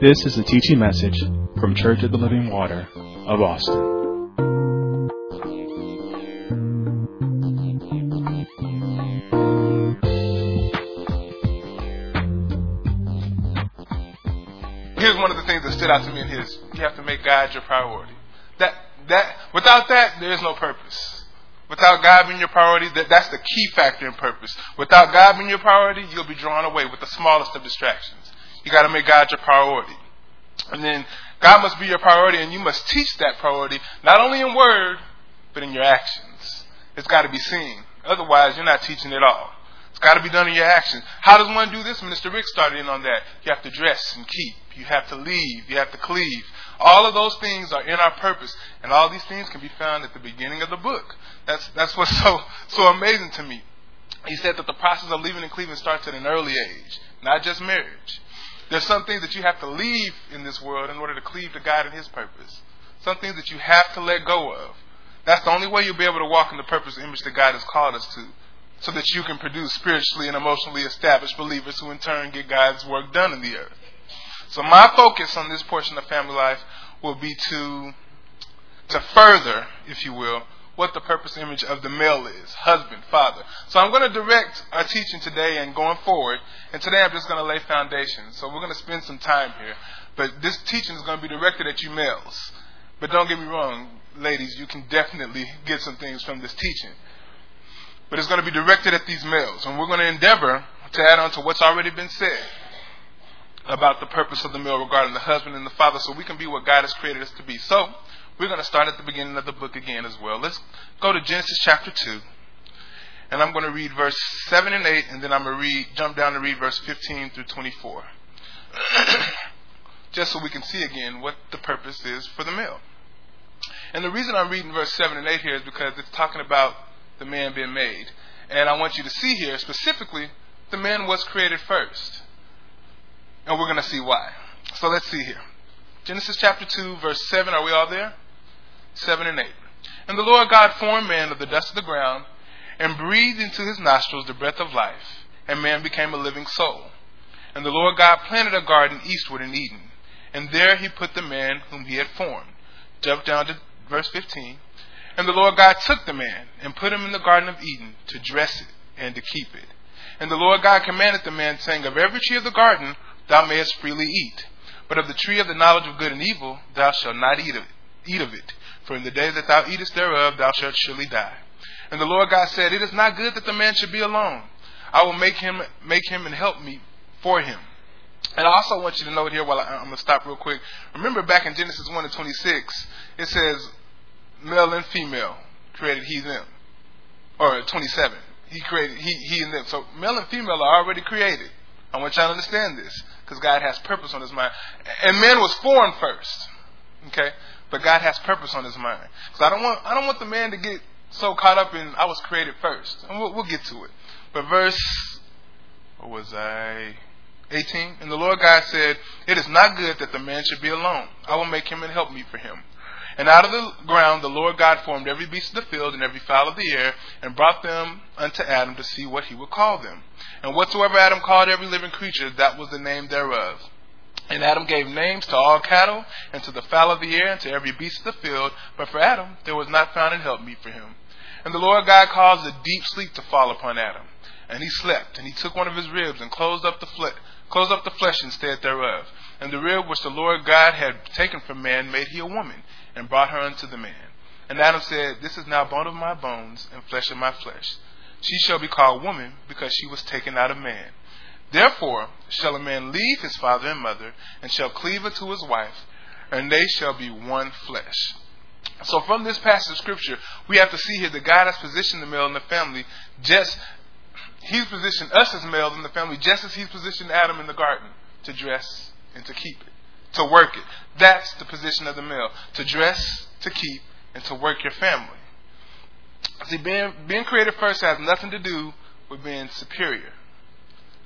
This is a teaching message from Church of the Living Water of Austin. Here's one of the things that stood out to me in his. You have to make God your priority. That that without that, there is no purpose. Without God being your priority, that, that's the key factor in purpose. Without God being your priority, you'll be drawn away with the smallest of distractions. You got to make God your priority. And then God must be your priority, and you must teach that priority, not only in word, but in your actions. It's got to be seen. Otherwise, you're not teaching at all. It's got to be done in your actions. How does one do this? Minister Rick started in on that. You have to dress and keep. You have to leave. You have to cleave. All of those things are in our purpose, and all these things can be found at the beginning of the book. That's that's what's so so amazing to me. He said that the process of leaving and cleaving starts at an early age, not just marriage. There's some things that you have to leave in this world in order to cleave to God and His purpose. Some things that you have to let go of. That's the only way you'll be able to walk in the purpose and image that God has called us to, so that you can produce spiritually and emotionally established believers who in turn get God's work done in the earth. So my focus on this portion of family life will be to to further, if you will, what the purpose image of the male is husband, father. So I'm going to direct our teaching today and going forward. And today I'm just going to lay foundations. So we're going to spend some time here. But this teaching is going to be directed at you males. But don't get me wrong, ladies, you can definitely get some things from this teaching. But it's going to be directed at these males. And we're going to endeavor to add on to what's already been said about the purpose of the male regarding the husband and the father so we can be what God has created us to be. So, we're going to start at the beginning of the book again as well. Let's go to Genesis chapter 2. And I'm going to read verse 7 and 8, and then I'm going to read, jump down to read verse 15 through 24. Just so we can see again what the purpose is for the male. And the reason I'm reading verse 7 and 8 here is because it's talking about the man being made. And I want you to see here specifically, the man was created first. And we're going to see why. So let's see here. Genesis chapter 2, verse 7. Are we all there? 7 and 8. And the Lord God formed man of the dust of the ground and breathed into his nostrils the breath of life, and man became a living soul. And the Lord God planted a garden eastward in Eden, and there he put the man whom he had formed. Jump down to verse 15. And the Lord God took the man and put him in the garden of Eden to dress it and to keep it. And the Lord God commanded the man, saying, Of every tree of the garden thou mayest freely eat. But of the tree of the knowledge of good and evil thou shalt not eat of it. Eat of it. For in the day that thou eatest thereof thou shalt surely die. And the Lord God said, It is not good that the man should be alone. I will make him make him and help meet for him. And I also want you to note here while I, am going to stop real quick. Remember back in Genesis 1 and 26, it says, male and female created he them. Or 27. He created he, he and them. So male and female are already created. I want y'all to understand this because God has purpose on his mind. And man was formed first. Okay? But God has purpose on his mind. So I don't want I don't want the man to get so caught up in I was created first. And we'll, we'll get to it. But verse what was I 18 and the Lord God said, "It is not good that the man should be alone. I will make him and help meet for him." And out of the ground the Lord God formed every beast of the field and every fowl of the air, and brought them unto Adam to see what he would call them. And whatsoever Adam called every living creature, that was the name thereof. And Adam gave names to all cattle, and to the fowl of the air, and to every beast of the field. But for Adam there was not found an helpmeet for him. And the Lord God caused a deep sleep to fall upon Adam. And he slept, and he took one of his ribs, and closed up the flesh, closed up the flesh instead thereof. And the rib which the Lord God had taken from man made he a woman, and brought her unto the man. And Adam said, This is now bone of my bones, and flesh of my flesh. She shall be called woman, because she was taken out of man. Therefore shall a man leave his father and mother, and shall cleave unto his wife, and they shall be one flesh. So from this passage of scripture, we have to see here that God has positioned the male in the family just He's positioned us as males in the family just as He's positioned Adam in the garden to dress and to keep it, to work it. That's the position of the male to dress, to keep, and to work your family. See, being, being created first has nothing to do with being superior.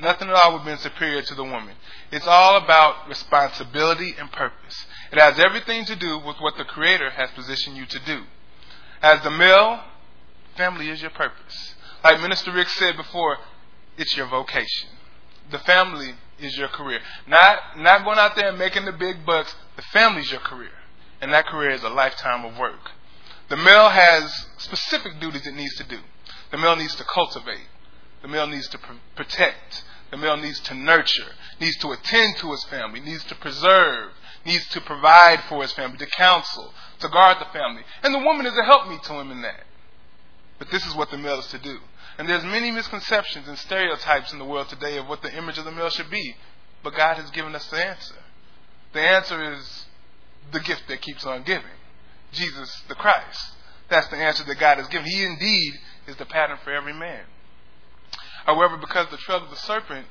Nothing at all with being superior to the woman. It's all about responsibility and purpose. It has everything to do with what the Creator has positioned you to do. As the male, family is your purpose. Like Minister Rick said before, it's your vocation. The family is your career. Not not going out there and making the big bucks. The family's your career. And that career is a lifetime of work. The male has specific duties it needs to do. The male needs to cultivate. The male needs to pr- protect. The male needs to nurture, needs to attend to his family, needs to preserve, needs to provide for his family, to counsel, to guard the family. And the woman is a helpmeet to him in that. But this is what the male is to do. And there's many misconceptions and stereotypes in the world today of what the image of the male should be. But God has given us the answer. The answer is the gift that keeps on giving. Jesus the Christ. That's the answer that God has given. He indeed is the pattern for every man. However, because the trail of the serpent,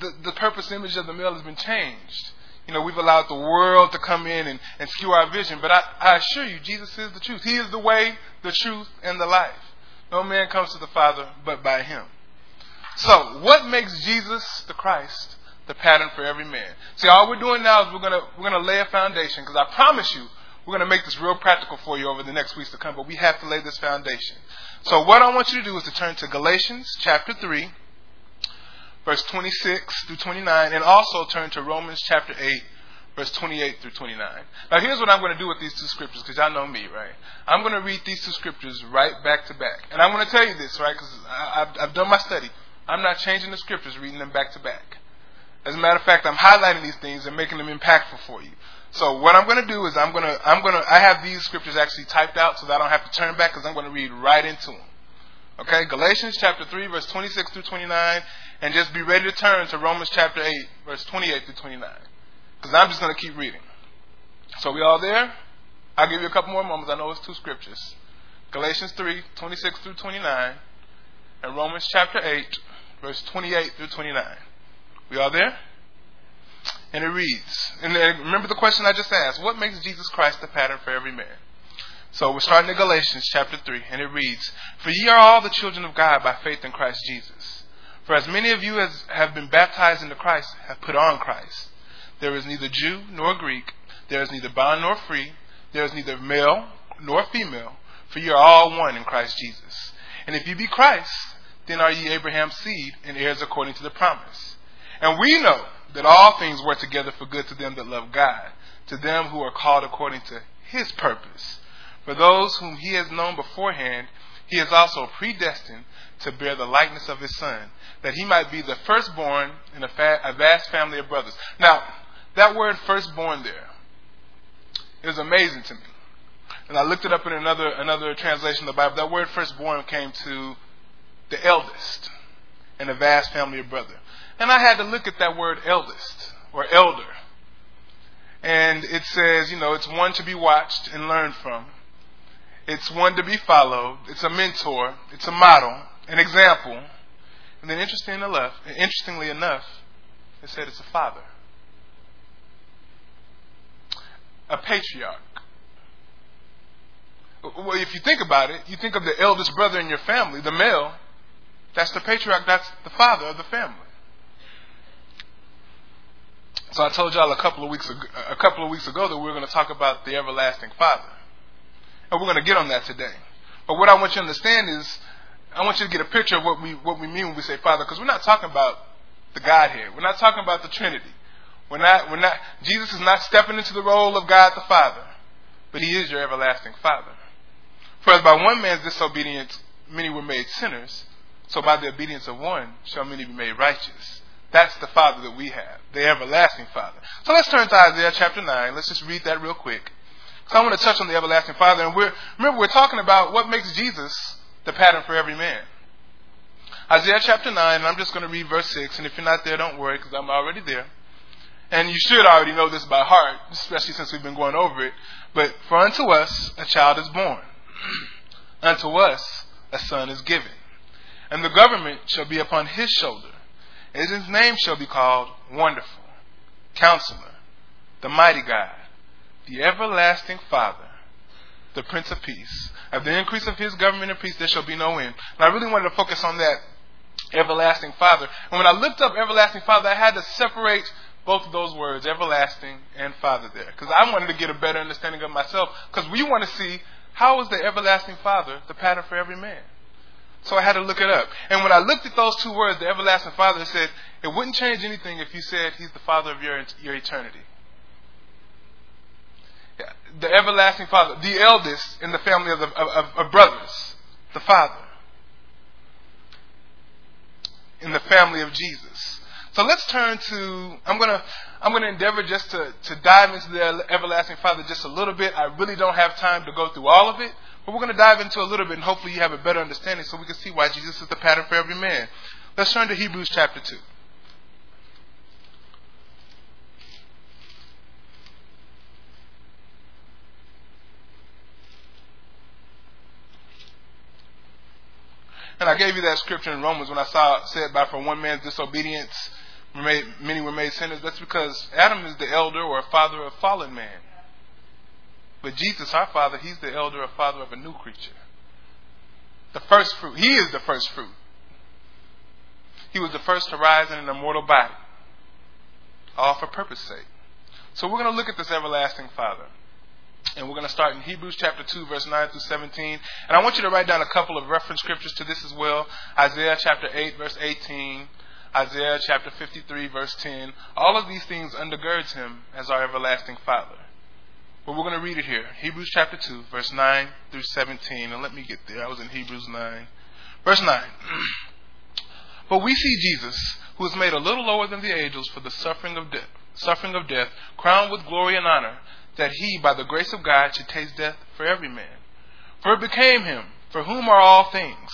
the, the purpose image of the male has been changed. You know, we've allowed the world to come in and, and skew our vision. But I, I assure you, Jesus is the truth. He is the way, the truth, and the life. No man comes to the Father but by him. So, what makes Jesus the Christ the pattern for every man? See, all we're doing now is we're gonna we're gonna lay a foundation because I promise you we're gonna make this real practical for you over the next weeks to come. But we have to lay this foundation. So, what I want you to do is to turn to Galatians chapter three, verse 26 through 29, and also turn to Romans chapter 8, verse 28 through 29. Now, here's what I'm going to do with these two scriptures, because y'all know me, right? I'm going to read these two scriptures right back to back. And I'm going to tell you this, right, because I've, I've done my study. I'm not changing the scriptures, reading them back to back. As a matter of fact, I'm highlighting these things and making them impactful for you. So what I'm going to do is I'm going to I'm going to I have these scriptures actually typed out so that I don't have to turn back because I'm going to read right into them. Okay, Galatians chapter 3, verse 26 through 29, and just be ready to turn to Romans chapter 8, verse 28 through 29. Because I'm just going to keep reading. So we all there? I'll give you a couple more moments. I know it's two scriptures. Galatians 3, 26 through 29, and Romans chapter 8, verse 28 through 29. We all there? And it reads, and remember the question I just asked, what makes Jesus Christ the pattern for every man? So we're starting in Galatians chapter 3, and it reads, For ye are all the children of God by faith in Christ Jesus. For as many of you as have been baptized into Christ have put on Christ. There is neither Jew nor Greek, there is neither bond nor free, there is neither male nor female, for ye are all one in Christ Jesus. And if ye be Christ, then are ye Abraham's seed and heirs according to the promise. And we know that all things work together for good to them that love God, to them who are called according to his purpose. For those whom he has known beforehand, he has also predestined to bear the likeness of his son, that he might be the firstborn in a, fa- a vast family of brothers. Now, that word firstborn there is amazing to me. And I looked it up in another another translation of the Bible. That word firstborn came to the eldest in a vast family of brothers. And I had to look at that word eldest or elder. And it says, you know, it's one to be watched and learned from. It's one to be followed. It's a mentor. It's a model, an example. And then, interesting enough, interestingly enough, it said it's a father, a patriarch. Well, if you think about it, you think of the eldest brother in your family, the male. That's the patriarch. That's the father of the family. So I told y'all a couple of weeks ago, a couple of weeks ago that we were going to talk about the everlasting Father. And we're going to get on that today. But what I want you to understand is, I want you to get a picture of what we what we mean when we say Father, because we're not talking about the Godhead. We're not talking about the Trinity. We're not. We're not. Jesus is not stepping into the role of God the Father, but He is your everlasting Father. For as by one man's disobedience many were made sinners, so by the obedience of one shall many be made righteous. That's the Father that we have, the everlasting Father. So let's turn to Isaiah chapter 9. Let's just read that real quick. So I want to touch on the everlasting Father. And we're, remember, we're talking about what makes Jesus the pattern for every man. Isaiah chapter 9, and I'm just going to read verse 6. And if you're not there, don't worry, because I'm already there. And you should already know this by heart, especially since we've been going over it. But for unto us a child is born, unto us a son is given. And the government shall be upon his shoulder, his name shall be called Wonderful, Counselor, the Mighty God the everlasting Father, the Prince of Peace. Of the increase of his government and peace, there shall be no end. And I really wanted to focus on that everlasting Father. And when I looked up everlasting Father, I had to separate both of those words, everlasting and Father, there. Because I wanted to get a better understanding of myself. Because we want to see how is the everlasting Father the pattern for every man. So I had to look it up. And when I looked at those two words, the everlasting Father, said, it wouldn't change anything if you said He's the Father of your, your eternity. The everlasting Father, the eldest in the family of, the, of, of brothers, the Father. In the family of Jesus. So let's turn to. I'm gonna. I'm gonna endeavor just to to dive into the everlasting Father just a little bit. I really don't have time to go through all of it, but we're gonna dive into a little bit, and hopefully you have a better understanding, so we can see why Jesus is the pattern for every man. Let's turn to Hebrews chapter two. And I gave you that scripture in Romans when I saw it said by for one man's disobedience many were made sinners. That's because Adam is the elder or father of fallen man. But Jesus, our Father, He's the elder or father of a new creature. The first fruit. He is the first fruit. He was the first to rise in an immortal body. All for purpose sake. So we're going to look at this everlasting Father. And we're going to start in Hebrews chapter 2, verse 9 through 17. And I want you to write down a couple of reference scriptures to this as well. Isaiah chapter 8, verse 18. Isaiah chapter 53, verse 10. All of these things undergirds him as our everlasting Father. But we're going to read it here. Hebrews chapter 2, verse 9 through 17. And let me get there. I was in Hebrews 9. Verse 9. but we see Jesus, who is made a little lower than the angels for the suffering of death, suffering of death, crowned with glory and honor, that he, by the grace of God, should taste death for every man. For it became him, for whom are all things,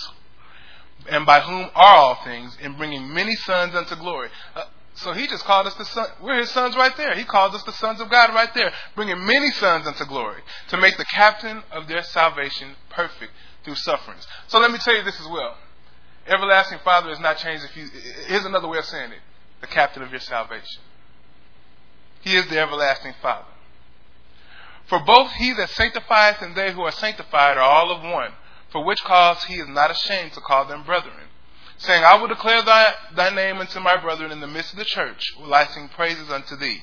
and by whom are all things, in bringing many sons unto glory. Uh, so he just called us the son. We're his sons right there. He called us the sons of God right there, bringing many sons unto glory to make the captain of their salvation perfect through sufferings. So let me tell you this as well. Everlasting Father is not changed if you. Here's another way of saying it: the captain of your salvation. He is the everlasting Father. For both he that sanctifieth and they who are sanctified are all of one for which cause he is not ashamed to call them brethren, saying, I will declare thy, thy name unto my brethren in the midst of the church, will I sing praises unto thee.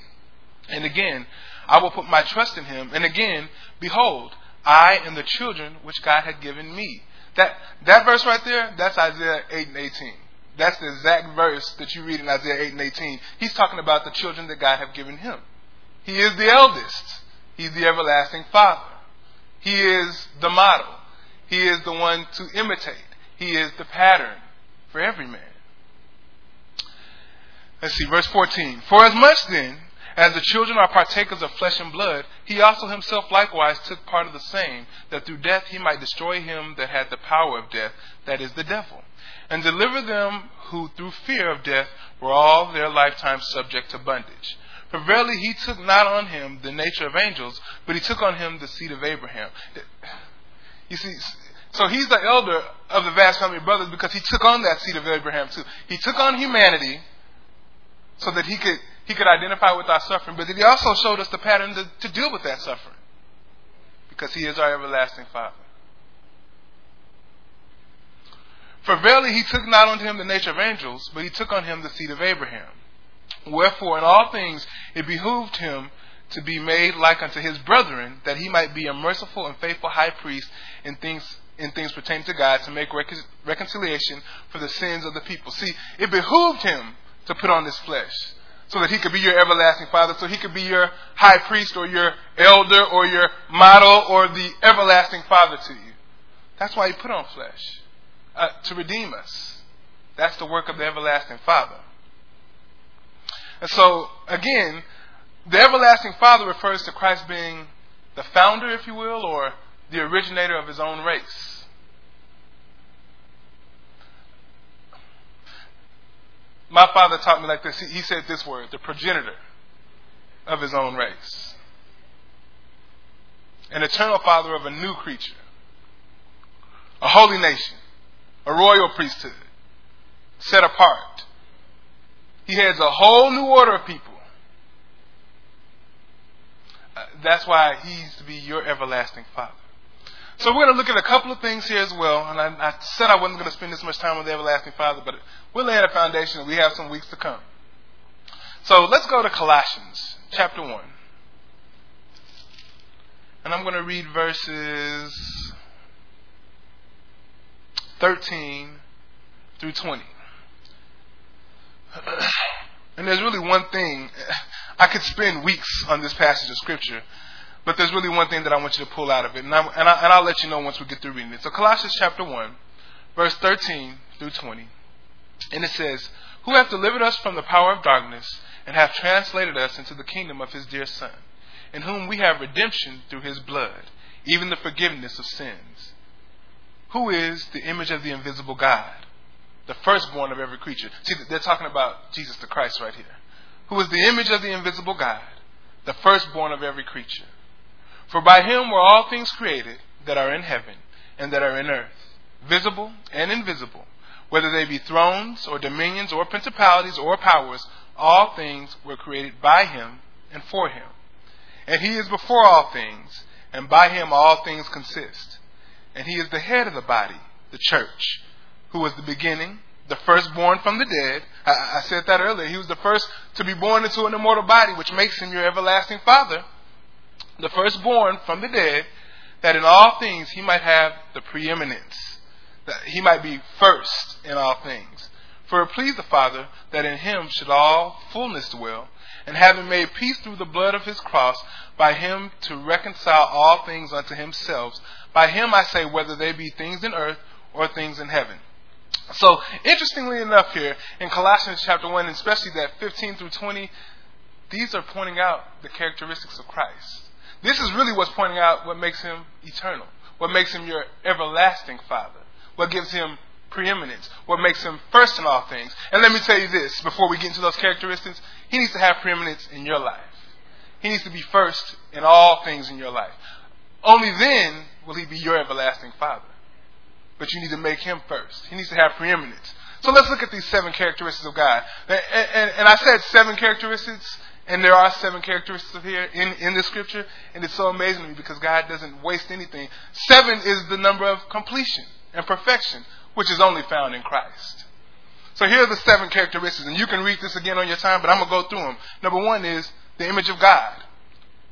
And again, I will put my trust in him. And again, behold, I and the children which God had given me. That, that verse right there, that's Isaiah 8 and 18. That's the exact verse that you read in Isaiah 8 and 18. He's talking about the children that God have given him. He is the eldest. He's the everlasting father. He is the model. He is the one to imitate. He is the pattern for every man. Let's see, verse 14. For as much then as the children are partakers of flesh and blood, he also himself likewise took part of the same, that through death he might destroy him that had the power of death, that is the devil, and deliver them who through fear of death were all their lifetime subject to bondage. For verily he took not on him the nature of angels, but he took on him the seed of Abraham. You see, so he's the elder of the vast family of brothers because he took on that seed of Abraham too. He took on humanity so that he could he could identify with our suffering, but he also showed us the pattern to, to deal with that suffering. Because he is our everlasting Father. For verily he took not unto him the nature of angels, but he took on him the seed of Abraham. Wherefore in all things it behooved him to be made like unto his brethren, that he might be a merciful and faithful high priest in things in things pertaining to God to make reconciliation for the sins of the people. See, it behooved him to put on this flesh so that he could be your everlasting father, so he could be your high priest or your elder or your model or the everlasting father to you. That's why he put on flesh, uh, to redeem us. That's the work of the everlasting father. And so, again, the everlasting Father refers to Christ being the founder, if you will, or the originator of his own race. My father taught me like this. He said this word, the progenitor of his own race. An eternal father of a new creature. A holy nation. A royal priesthood. Set apart. He has a whole new order of people uh, that's why he's to be your everlasting Father. So we're going to look at a couple of things here as well. And I, I said I wasn't going to spend this much time with the everlasting Father, but we're laying a foundation and we have some weeks to come. So let's go to Colossians chapter 1. And I'm going to read verses 13 through 20. And there's really one thing, I could spend weeks on this passage of Scripture, but there's really one thing that I want you to pull out of it. And, I, and, I, and I'll let you know once we get through reading it. So, Colossians chapter 1, verse 13 through 20. And it says, Who hath delivered us from the power of darkness, and hath translated us into the kingdom of his dear Son, in whom we have redemption through his blood, even the forgiveness of sins. Who is the image of the invisible God? the firstborn of every creature. See, they're talking about Jesus the Christ right here, who is the image of the invisible God, the firstborn of every creature. For by him were all things created that are in heaven and that are in earth, visible and invisible, whether they be thrones or dominions or principalities or powers, all things were created by him and for him. And he is before all things, and by him all things consist. And he is the head of the body, the church who was the beginning, the firstborn from the dead. I, I, said that earlier. He was the first to be born into an immortal body, which makes him your everlasting Father. The firstborn from the dead, that in all things he might have the preeminence, that he might be first in all things. For it pleased the Father that in him should all fullness dwell, and having made peace through the blood of his cross, by him to reconcile all things unto himself. By him I say, whether they be things in earth or things in heaven so, interestingly enough, here in Colossians chapter 1, especially that 15 through 20, these are pointing out the characteristics of Christ. This is really what's pointing out what makes him eternal, what makes him your everlasting Father, what gives him preeminence, what makes him first in all things. And let me tell you this before we get into those characteristics he needs to have preeminence in your life. He needs to be first in all things in your life. Only then will he be your everlasting Father but you need to make him first. He needs to have preeminence. So let's look at these seven characteristics of God. And, and, and I said seven characteristics, and there are seven characteristics here in, in the scripture, and it's so amazing to me because God doesn't waste anything. Seven is the number of completion and perfection, which is only found in Christ. So here are the seven characteristics, and you can read this again on your time, but I'm going to go through them. Number one is the image of God.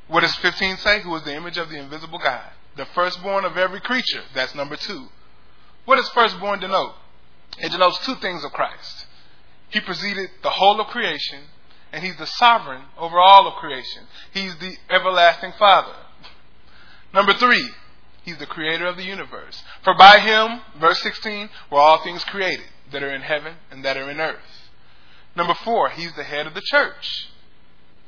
What does 15 say? Who is the image of the invisible God? The firstborn of every creature. That's number two. What does firstborn denote? It denotes two things of Christ. He preceded the whole of creation, and he's the sovereign over all of creation. He's the everlasting Father. Number three, he's the creator of the universe. For by him, verse 16, were all things created that are in heaven and that are in earth. Number four, he's the head of the church.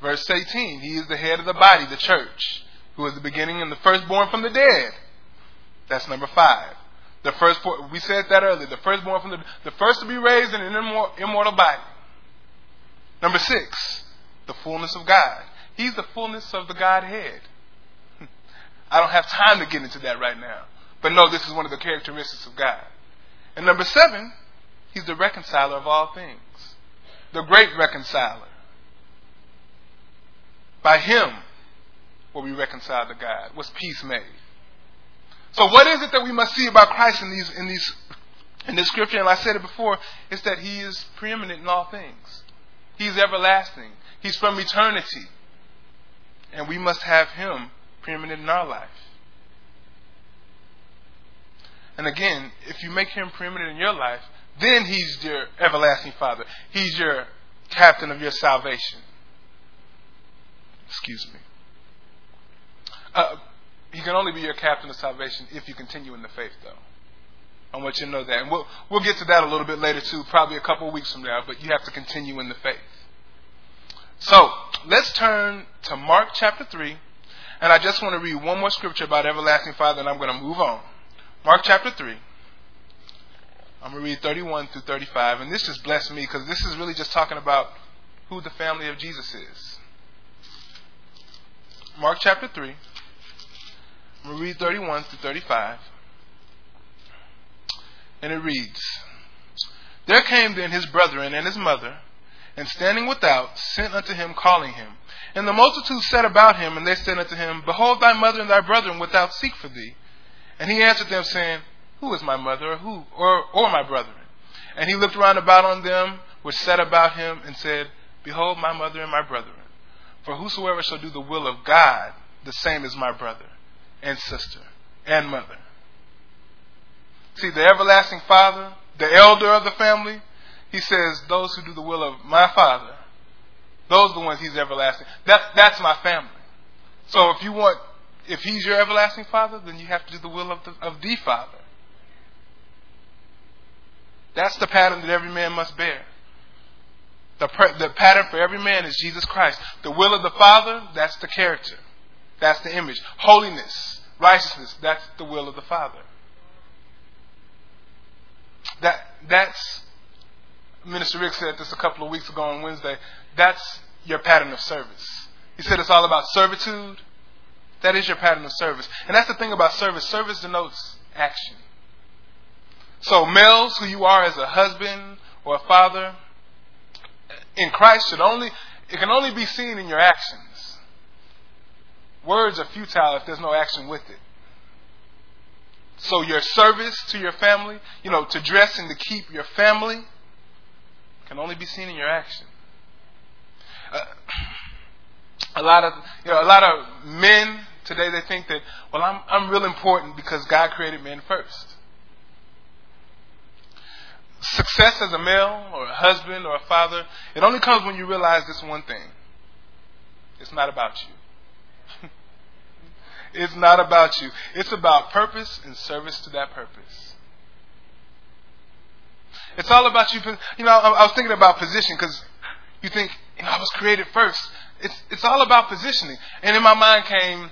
Verse 18, he is the head of the body, the church, who is the beginning and the firstborn from the dead. That's number five. The first, we said that earlier. The firstborn from the, the first to be raised in an immortal body. Number six, the fullness of God. He's the fullness of the Godhead. I don't have time to get into that right now. But no, this is one of the characteristics of God. And number seven, He's the reconciler of all things. The great reconciler. By Him will we reconcile to God. Was peace made. So what is it that we must see about Christ in these in these in this scripture? And I said it before, is that he is preeminent in all things. He's everlasting. He's from eternity. And we must have him preeminent in our life. And again, if you make him preeminent in your life, then he's your everlasting father. He's your captain of your salvation. Excuse me. Uh, he can only be your captain of salvation if you continue in the faith, though. I want you to know that. And we'll, we'll get to that a little bit later, too, probably a couple of weeks from now, but you have to continue in the faith. So, let's turn to Mark chapter 3. And I just want to read one more scripture about everlasting Father, and I'm going to move on. Mark chapter 3. I'm going to read 31 through 35. And this just blessed me because this is really just talking about who the family of Jesus is. Mark chapter 3. I'm going to read 31 through 35. And it reads There came then his brethren and his mother, and standing without, sent unto him, calling him. And the multitude said about him, and they said unto him, Behold, thy mother and thy brethren without seek for thee. And he answered them, saying, Who is my mother, or who, or, or my brethren? And he looked round about on them which sat about him, and said, Behold, my mother and my brethren. For whosoever shall do the will of God, the same is my brother and sister and mother. See, the everlasting Father, the elder of the family, he says, those who do the will of my Father, those are the ones he's everlasting. That, that's my family. So if you want, if he's your everlasting Father, then you have to do the will of the, of the Father. That's the pattern that every man must bear. The, the pattern for every man is Jesus Christ. The will of the Father, that's the character. That's the image. Holiness, righteousness, that's the will of the Father. That that's Minister Rick said this a couple of weeks ago on Wednesday. That's your pattern of service. He said it's all about servitude. That is your pattern of service. And that's the thing about service. Service denotes action. So males who you are as a husband or a father in Christ should only it can only be seen in your actions. Words are futile if there's no action with it. So your service to your family, you know, to dress and to keep your family can only be seen in your action. Uh, a lot of you know a lot of men today they think that well I'm I'm real important because God created men first. Success as a male or a husband or a father, it only comes when you realize this one thing. It's not about you. it's not about you. It's about purpose and service to that purpose. It's all about you. You know, I was thinking about position because you think, you know, I was created first. It's it's all about positioning. And in my mind came,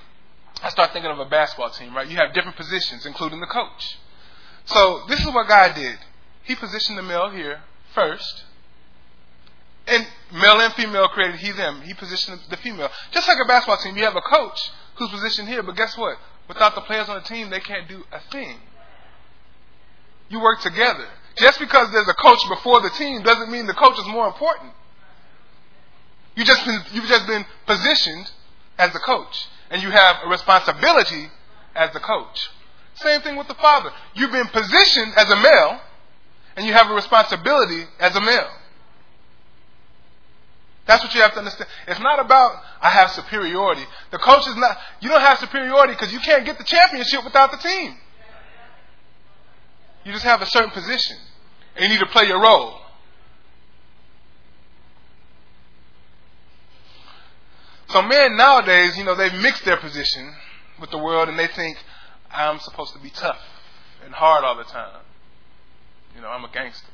I start thinking of a basketball team, right? You have different positions, including the coach. So this is what God did. He positioned the male here first. And male and female created he them. He positioned the female. Just like a basketball team, you have a coach who's positioned here, but guess what? Without the players on the team, they can't do a thing. You work together. Just because there's a coach before the team doesn't mean the coach is more important. You just been, you've just been positioned as the coach, and you have a responsibility as the coach. Same thing with the father. You've been positioned as a male, and you have a responsibility as a male. That's what you have to understand. It's not about I have superiority. The coach is not. You don't have superiority because you can't get the championship without the team. You just have a certain position, you need to play your role. So men nowadays, you know, they've mixed their position with the world, and they think I'm supposed to be tough and hard all the time. You know, I'm a gangster.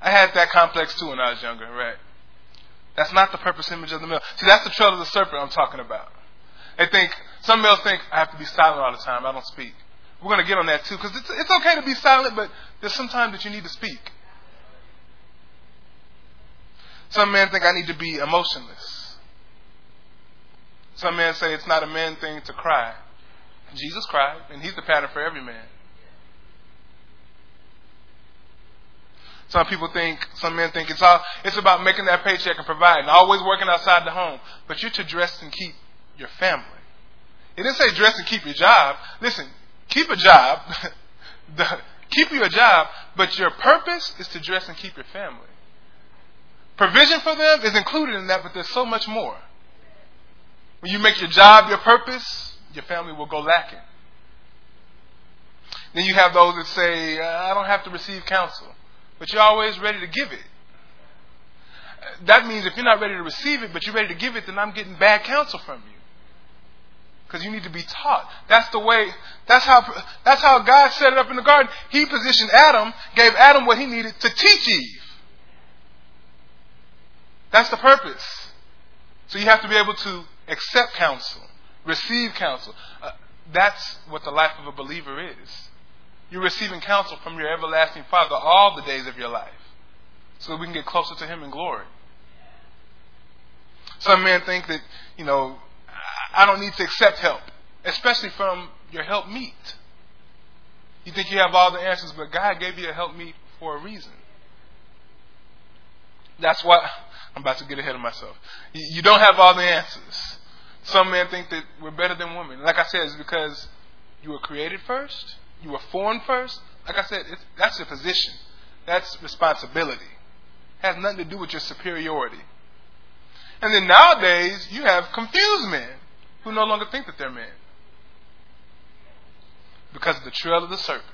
I had that complex too when I was younger, right? That's not the purpose image of the male. See, that's the trail of the serpent I'm talking about. They think, some males think I have to be silent all the time. I don't speak. We're going to get on that too, because it's, it's okay to be silent, but there's some time that you need to speak. Some men think I need to be emotionless. Some men say it's not a man thing to cry. Jesus cried, and he's the pattern for every man. Some people think, some men think it's all, it's about making that paycheck and providing, always working outside the home. But you're to dress and keep your family. It didn't say dress and keep your job. Listen, keep a job, keep you a job, but your purpose is to dress and keep your family. Provision for them is included in that, but there's so much more. When you make your job your purpose, your family will go lacking. Then you have those that say, I don't have to receive counsel but you're always ready to give it. That means if you're not ready to receive it, but you're ready to give it, then I'm getting bad counsel from you. Because you need to be taught. That's the way, that's how, that's how God set it up in the garden. He positioned Adam, gave Adam what he needed to teach Eve. That's the purpose. So you have to be able to accept counsel, receive counsel. Uh, that's what the life of a believer is. You're receiving counsel from your everlasting Father all the days of your life so that we can get closer to Him in glory. Some men think that, you know, I don't need to accept help, especially from your help meet. You think you have all the answers, but God gave you a help meet for a reason. That's why I'm about to get ahead of myself. You don't have all the answers. Some men think that we're better than women. Like I said, it's because you were created first you were formed first, like I said, that's your position. That's responsibility. It has nothing to do with your superiority. And then nowadays, you have confused men who no longer think that they're men. because of the trail of the serpent.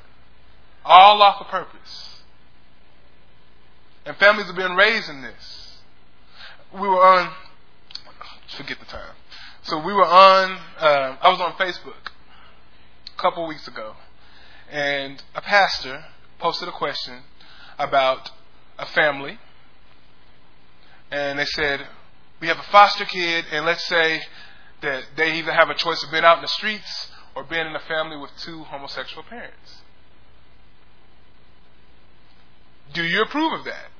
All off of purpose. And families are being raised in this. We were on, forget the time. So we were on, uh, I was on Facebook a couple weeks ago, and a pastor posted a question about a family, and they said, we have a foster kid, and let's say that they either have a choice of being out in the streets or being in a family with two homosexual parents. Do you approve of that?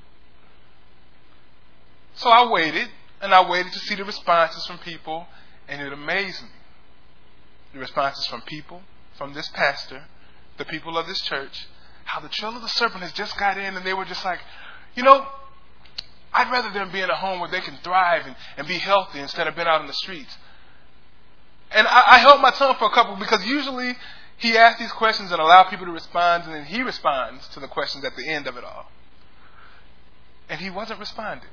So I waited, and I waited to see the responses from people, and it amazed me. The responses from people, from this pastor, the people of this church, how the trail of the serpent has just got in, and they were just like, you know, I'd rather them be in a home where they can thrive and, and be healthy instead of being out in the streets. And I, I held my tongue for a couple because usually he asks these questions and allow people to respond, and then he responds to the questions at the end of it all. And he wasn't responding.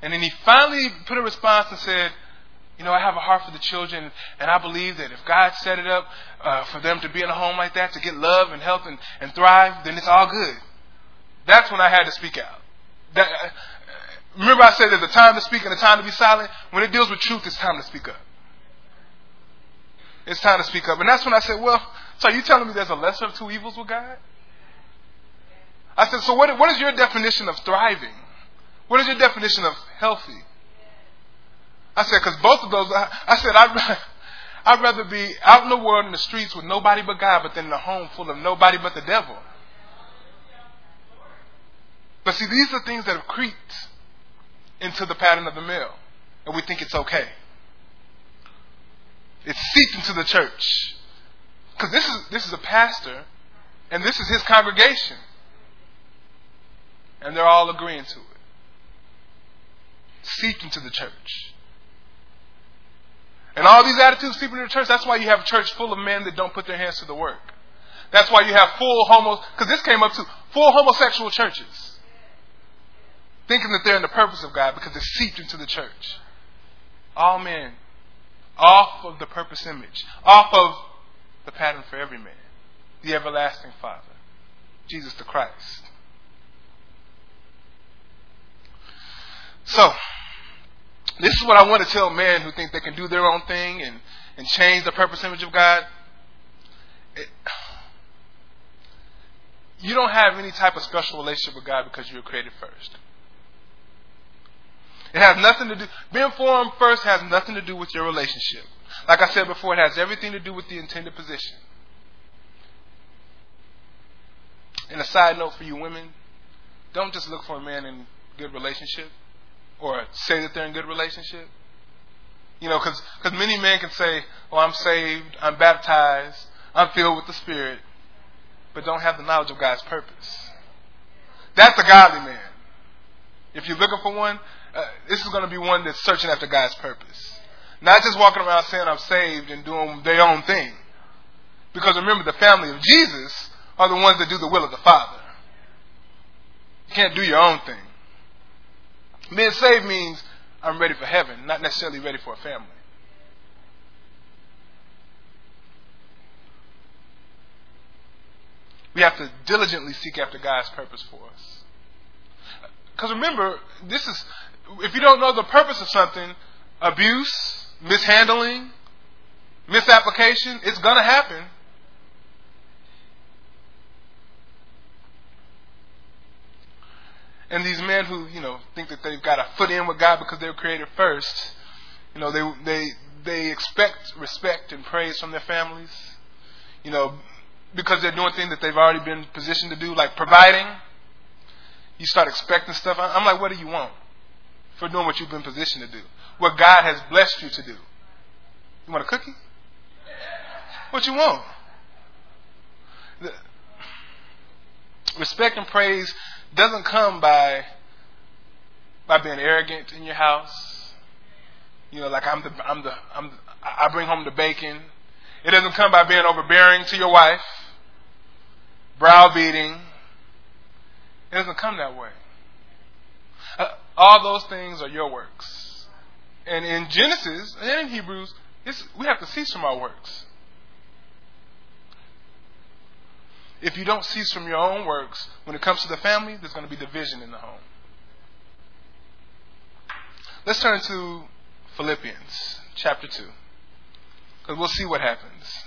And then he finally put a response and said, you know, I have a heart for the children, and I believe that if God set it up uh, for them to be in a home like that, to get love and help and, and thrive, then it's all good. That's when I had to speak out. That, uh, remember, I said there's a time to speak and a time to be silent. When it deals with truth, it's time to speak up. It's time to speak up. And that's when I said, well, so are you telling me there's a lesser of two evils with God? I said, so what, what is your definition of thriving? What is your definition of healthy? I said, because both of those, I, I said, I'd, I'd rather be out in the world in the streets with nobody but God, but then in a home full of nobody but the devil. But see, these are things that have creeped into the pattern of the male, and we think it's okay. It's seeped into the church. Because this is, this is a pastor, and this is his congregation. And they're all agreeing to it. Seeped into the church. And all these attitudes seep into the church, that's why you have a church full of men that don't put their hands to the work. That's why you have full homo, because this came up to full homosexual churches. Thinking that they're in the purpose of God because it's seeped into the church. All men off of the purpose image, off of the pattern for every man, the everlasting Father, Jesus the Christ. So, this is what I want to tell men who think they can do their own thing and, and change the purpose image of God. It, you don't have any type of special relationship with God because you were created first. It has nothing to do, being formed first has nothing to do with your relationship. Like I said before, it has everything to do with the intended position. And a side note for you women, don't just look for a man in good relationship or say that they're in good relationship. You know, because many men can say, oh, I'm saved, I'm baptized, I'm filled with the Spirit, but don't have the knowledge of God's purpose. That's a godly man. If you're looking for one, uh, this is going to be one that's searching after God's purpose. Not just walking around saying I'm saved and doing their own thing. Because remember, the family of Jesus are the ones that do the will of the Father. You can't do your own thing. Being saved means I'm ready for heaven, not necessarily ready for a family. We have to diligently seek after God's purpose for us. Because remember, this is if you don't know the purpose of something, abuse, mishandling, misapplication, it's going to happen. And these men who, you know, think that they've got a foot in with God because they were created first, you know, they they they expect respect and praise from their families, you know, because they're doing things that they've already been positioned to do, like providing. You start expecting stuff. I'm like, what do you want? For doing what you've been positioned to do, what God has blessed you to do. You want a cookie? What you want? The, respect and praise doesn't come by by being arrogant in your house. You know, like I'm the I'm the I'm the, I bring home the bacon. It doesn't come by being overbearing to your wife, browbeating. It doesn't come that way. All those things are your works. And in Genesis and in Hebrews, we have to cease from our works. if you don't cease from your own works, when it comes to the family, there's going to be division in the home. Let's turn to Philippians chapter 2, because we'll see what happens.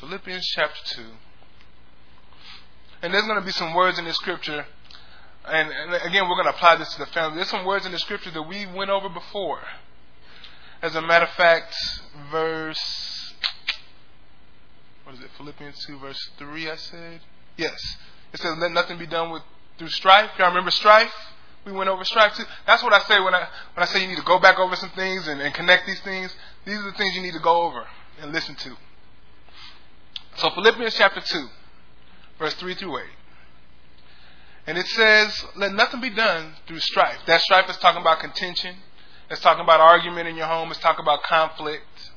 Philippians chapter 2. And there's going to be some words in the scripture, and, and again, we're going to apply this to the family. There's some words in the scripture that we went over before. As a matter of fact, verse, what is it, Philippians 2, verse 3, I said? Yes. It says, let nothing be done with through strife. Y'all remember strife? We went over strife too. That's what I say when I when I say you need to go back over some things and, and connect these things. These are the things you need to go over and listen to. So Philippians chapter 2, verse 3 through 8. And it says, Let nothing be done through strife. That strife is talking about contention. It's talking about argument in your home. It's talking about conflict.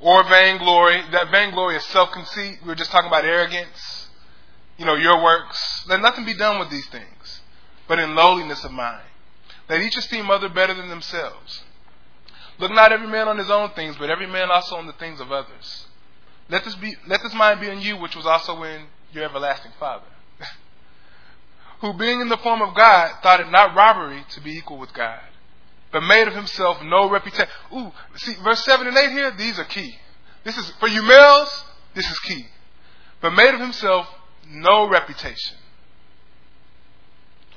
Or vainglory. That vainglory is self conceit. We were just talking about arrogance. You know, your works. Let nothing be done with these things, but in lowliness of mind. Let each esteem other better than themselves. Look not every man on his own things, but every man also on the things of others. Let this be let this mind be in you which was also in your everlasting Father. Who being in the form of God thought it not robbery to be equal with God, but made of himself no reputation. Ooh, see verse seven and eight here, these are key. This is for you males, this is key. But made of himself no reputation.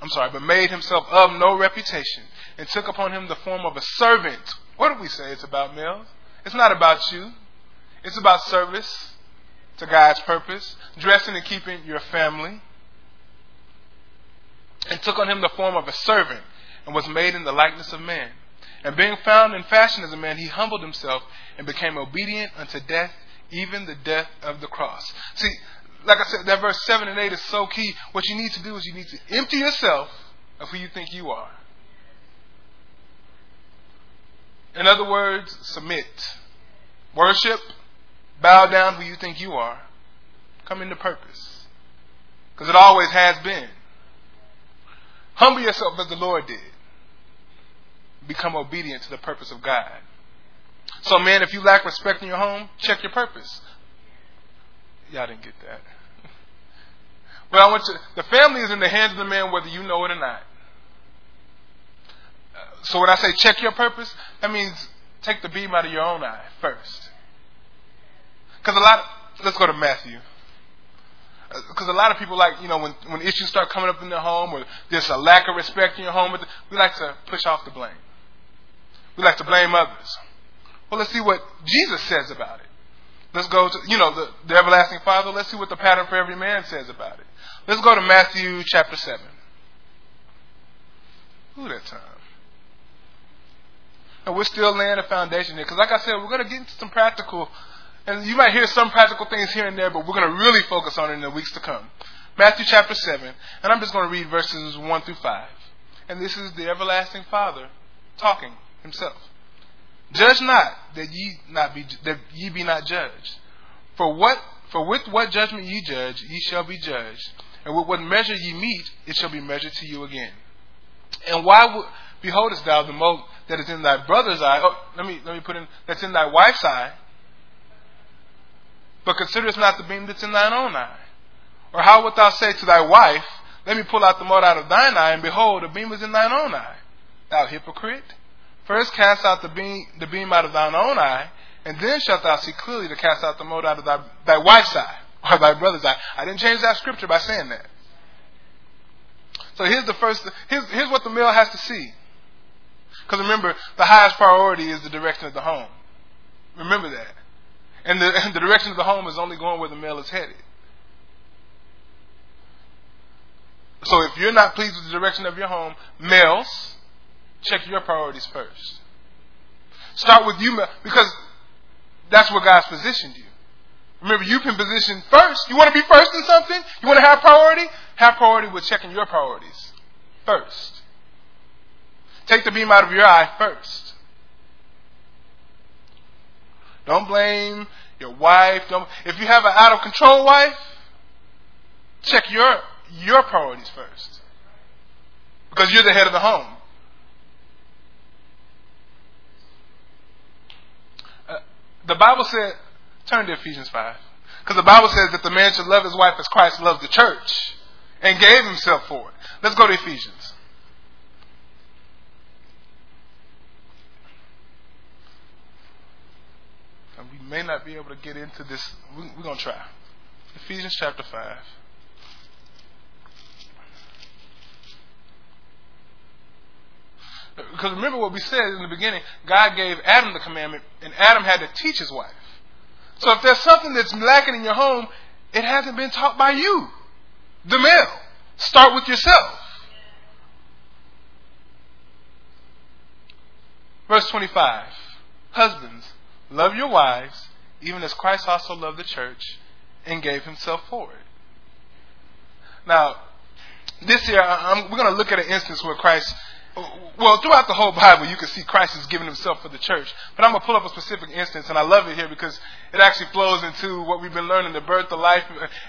I'm sorry, but made himself of no reputation, and took upon him the form of a servant. What do we say it's about males? It's not about you. It's about service to God's purpose, dressing and keeping your family. And took on him the form of a servant, and was made in the likeness of man. And being found in fashion as a man, he humbled himself and became obedient unto death, even the death of the cross. See, like I said, that verse 7 and 8 is so key. What you need to do is you need to empty yourself of who you think you are. In other words, submit. Worship, bow down who you think you are. Come into purpose. Because it always has been. Humble yourself as the Lord did. Become obedient to the purpose of God. So, man, if you lack respect in your home, check your purpose. Y'all didn't get that. But I want to, the family is in the hands of the man whether you know it or not. So when I say check your purpose, that means take the beam out of your own eye first. Because a lot, of, let's go to Matthew. Because a lot of people like, you know, when, when issues start coming up in their home or there's a lack of respect in your home, we like to push off the blame. We like to blame others. Well, let's see what Jesus says about it. Let's go to, you know, the, the everlasting Father. Let's see what the pattern for every man says about it. Let's go to Matthew chapter 7. Ooh, that time. And we're still laying a foundation here. Because, like I said, we're going to get into some practical, and you might hear some practical things here and there, but we're going to really focus on it in the weeks to come. Matthew chapter 7, and I'm just going to read verses 1 through 5. And this is the everlasting Father talking himself. Judge not that ye not be that ye be not judged. For what for with what judgment ye judge, ye shall be judged, and with what measure ye meet, it shall be measured to you again. And why would, beholdest thou the mote that is in thy brother's eye? Oh, let me let me put in that's in thy wife's eye, but considerest not the beam that's in thine own eye. Or how wilt thou say to thy wife, Let me pull out the mote out of thine eye, and behold, the beam is in thine own eye? Thou hypocrite! First cast out the beam, the beam out of thine own eye, and then shalt thou see clearly to cast out the mote out of thy, thy wife's eye, or thy brother's eye. I didn't change that scripture by saying that. So here's the first, here's, here's what the male has to see. Because remember, the highest priority is the direction of the home. Remember that. And the, and the direction of the home is only going where the male is headed. So if you're not pleased with the direction of your home, males, check your priorities first. Start with you because that's where God's positioned you. Remember, you've been positioned first. You want to be first in something? You want to have priority? Have priority with checking your priorities first. Take the beam out of your eye first. Don't blame your wife. Don't, if you have an out of control wife, check your, your priorities first. Because you're the head of the home. Uh, the Bible said, turn to Ephesians 5. Because the Bible says that the man should love his wife as Christ loved the church and gave himself for it. Let's go to Ephesians. May not be able to get into this. We're going to try. Ephesians chapter 5. Because remember what we said in the beginning God gave Adam the commandment, and Adam had to teach his wife. So if there's something that's lacking in your home, it hasn't been taught by you, the male. Start with yourself. Verse 25 Husbands, love your wives, even as Christ also loved the church and gave himself for it. Now, this year, I'm, we're going to look at an instance where Christ well, throughout the whole Bible, you can see Christ is giving himself for the church. But I'm going to pull up a specific instance, and I love it here because it actually flows into what we've been learning the birth, the life,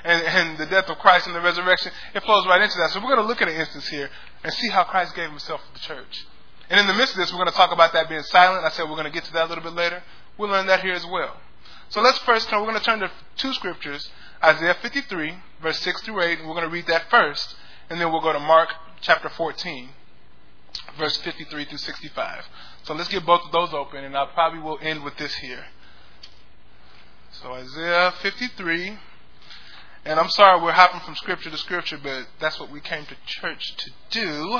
and, and the death of Christ and the resurrection. It flows right into that. So we're going to look at an instance here and see how Christ gave himself for the church. And in the midst of this, we're going to talk about that being silent. I said we're going to get to that a little bit later. We'll learn that here as well. So let's first turn, we're going to turn to two scriptures Isaiah 53, verse 6 through 8, and we're going to read that first, and then we'll go to Mark chapter 14 verse 53 through 65. So let's get both of those open, and I probably will end with this here. So Isaiah 53. And I'm sorry we're hopping from scripture to scripture, but that's what we came to church to do.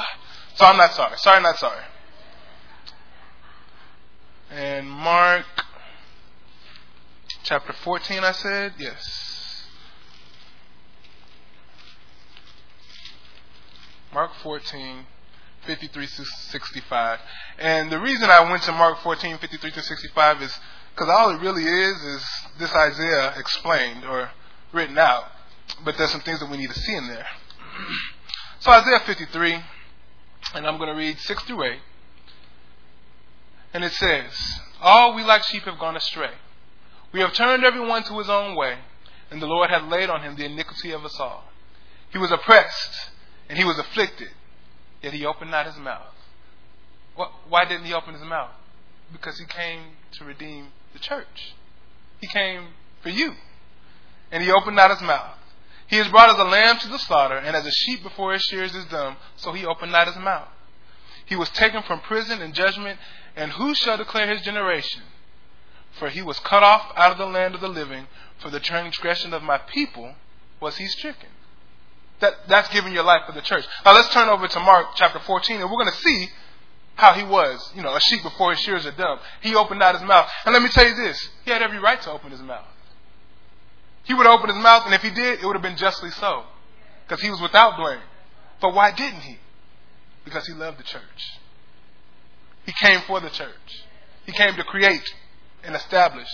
So I'm not sorry. Sorry, not sorry. And Mark chapter 14, I said? Yes. Mark 14. 53 to 65. And the reason I went to Mark 14, 53 to 65 is because all it really is is this Isaiah explained or written out. But there's some things that we need to see in there. so Isaiah 53, and I'm going to read 6 through 8. And it says, All we like sheep have gone astray. We have turned everyone to his own way, and the Lord hath laid on him the iniquity of us all. He was oppressed, and he was afflicted Yet he opened not his mouth. Why didn't he open his mouth? Because he came to redeem the church. He came for you. And he opened not his mouth. He is brought as a lamb to the slaughter, and as a sheep before his shears is dumb, so he opened not his mouth. He was taken from prison and judgment, and who shall declare his generation? For he was cut off out of the land of the living, for the transgression of my people was he stricken. That, that's giving your life for the church. Now let's turn over to Mark chapter 14, and we're going to see how he was, you know, a sheep before his shears are dumb. He opened not his mouth. And let me tell you this, he had every right to open his mouth. He would have opened his mouth, and if he did, it would have been justly so. Because he was without blame. But why didn't he? Because he loved the church. He came for the church. He came to create and establish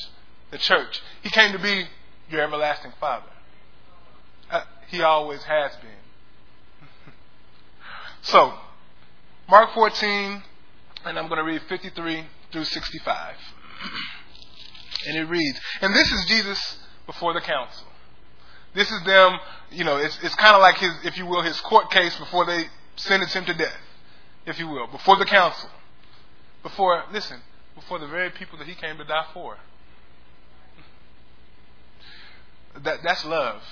the church. He came to be your everlasting Father. Uh, he always has been. so, Mark 14, and I'm going to read 53 through 65. and it reads, and this is Jesus before the council. This is them, you know, it's, it's kind of like his, if you will, his court case before they sentence him to death, if you will, before the council. Before, listen, before the very people that he came to die for. That, that's love.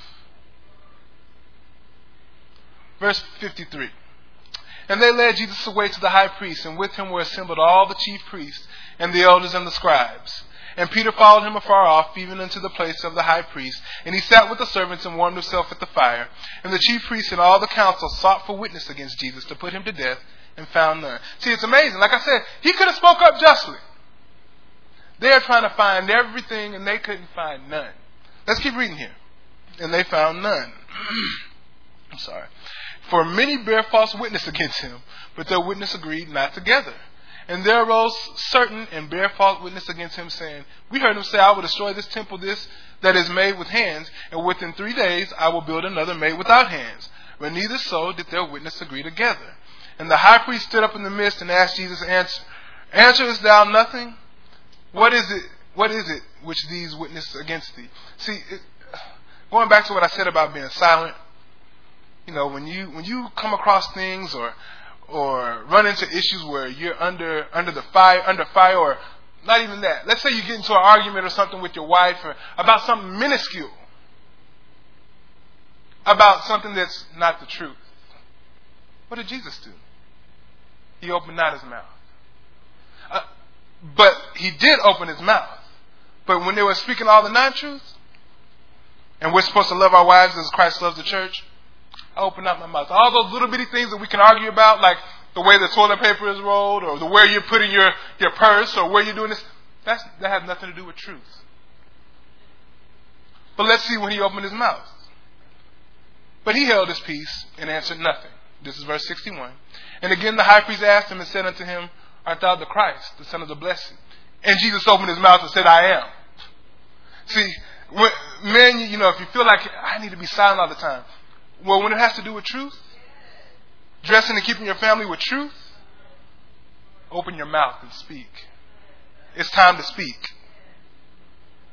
Verse 53. And they led Jesus away to the high priest, and with him were assembled all the chief priests, and the elders and the scribes. And Peter followed him afar off, even unto the place of the high priest. And he sat with the servants and warmed himself at the fire. And the chief priests and all the council sought for witness against Jesus to put him to death, and found none. See, it's amazing. Like I said, he could have spoke up justly. They are trying to find everything, and they couldn't find none. Let's keep reading here. And they found none. I'm sorry. For many bear false witness against him, but their witness agreed not together. And there arose certain and bear false witness against him, saying, We heard him say, I will destroy this temple, this that is made with hands, and within three days I will build another made without hands. But neither so did their witness agree together. And the high priest stood up in the midst and asked Jesus, Answer, answerest thou nothing? What is it? What is it which these witness against thee? See, it, going back to what I said about being silent, you know, when you when you come across things or or run into issues where you're under under the fire under fire or not even that. Let's say you get into an argument or something with your wife or about something minuscule, about something that's not the truth. What did Jesus do? He opened not his mouth. Uh, but he did open his mouth. But when they were speaking all the non truths, and we're supposed to love our wives as Christ loves the church, I opened up my mouth. All those little bitty things that we can argue about, like the way the toilet paper is rolled, or the where you're putting your, your purse, or where you're doing this, that's, that has nothing to do with truth. But let's see when he opened his mouth. But he held his peace and answered nothing. This is verse 61. And again the high priest asked him and said unto him, Art thou the Christ, the Son of the Blessed? And Jesus opened his mouth and said, I am. See, when, men, you know, if you feel like I need to be silent all the time, well, when it has to do with truth, dressing and keeping your family with truth, open your mouth and speak. It's time to speak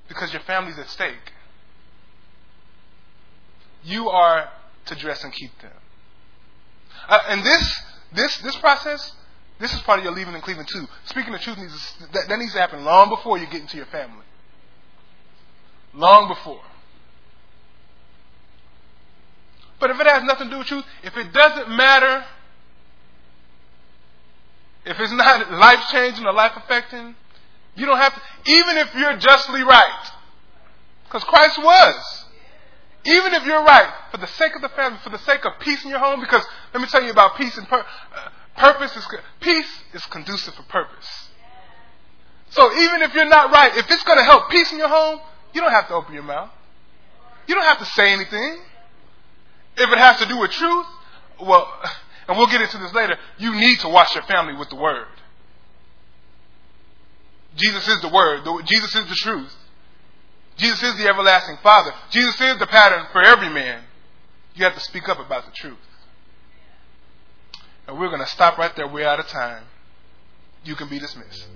because your family's at stake. You are to dress and keep them. Uh, and this, this, this process, this is part of your leaving in cleaving too. Speaking the truth needs to, that, that needs to happen long before you get into your family. Long before. But if it has nothing to do with truth, if it doesn't matter, if it's not life changing or life affecting, you don't have to, even if you're justly right, because Christ was. Even if you're right, for the sake of the family, for the sake of peace in your home, because let me tell you about peace and pur- uh, purpose is peace is conducive for purpose. So even if you're not right, if it's going to help peace in your home, you don't have to open your mouth. You don't have to say anything. If it has to do with truth, well, and we'll get into this later, you need to wash your family with the word. Jesus is the word. Jesus is the truth. Jesus is the everlasting Father. Jesus is the pattern for every man. You have to speak up about the truth. And we're going to stop right there. We're out of time. You can be dismissed.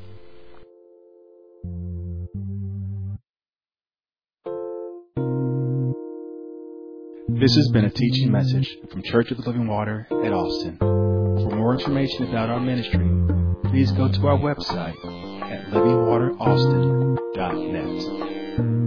This has been a teaching message from Church of the Living Water at Austin. For more information about our ministry, please go to our website at livingwateraustin.net.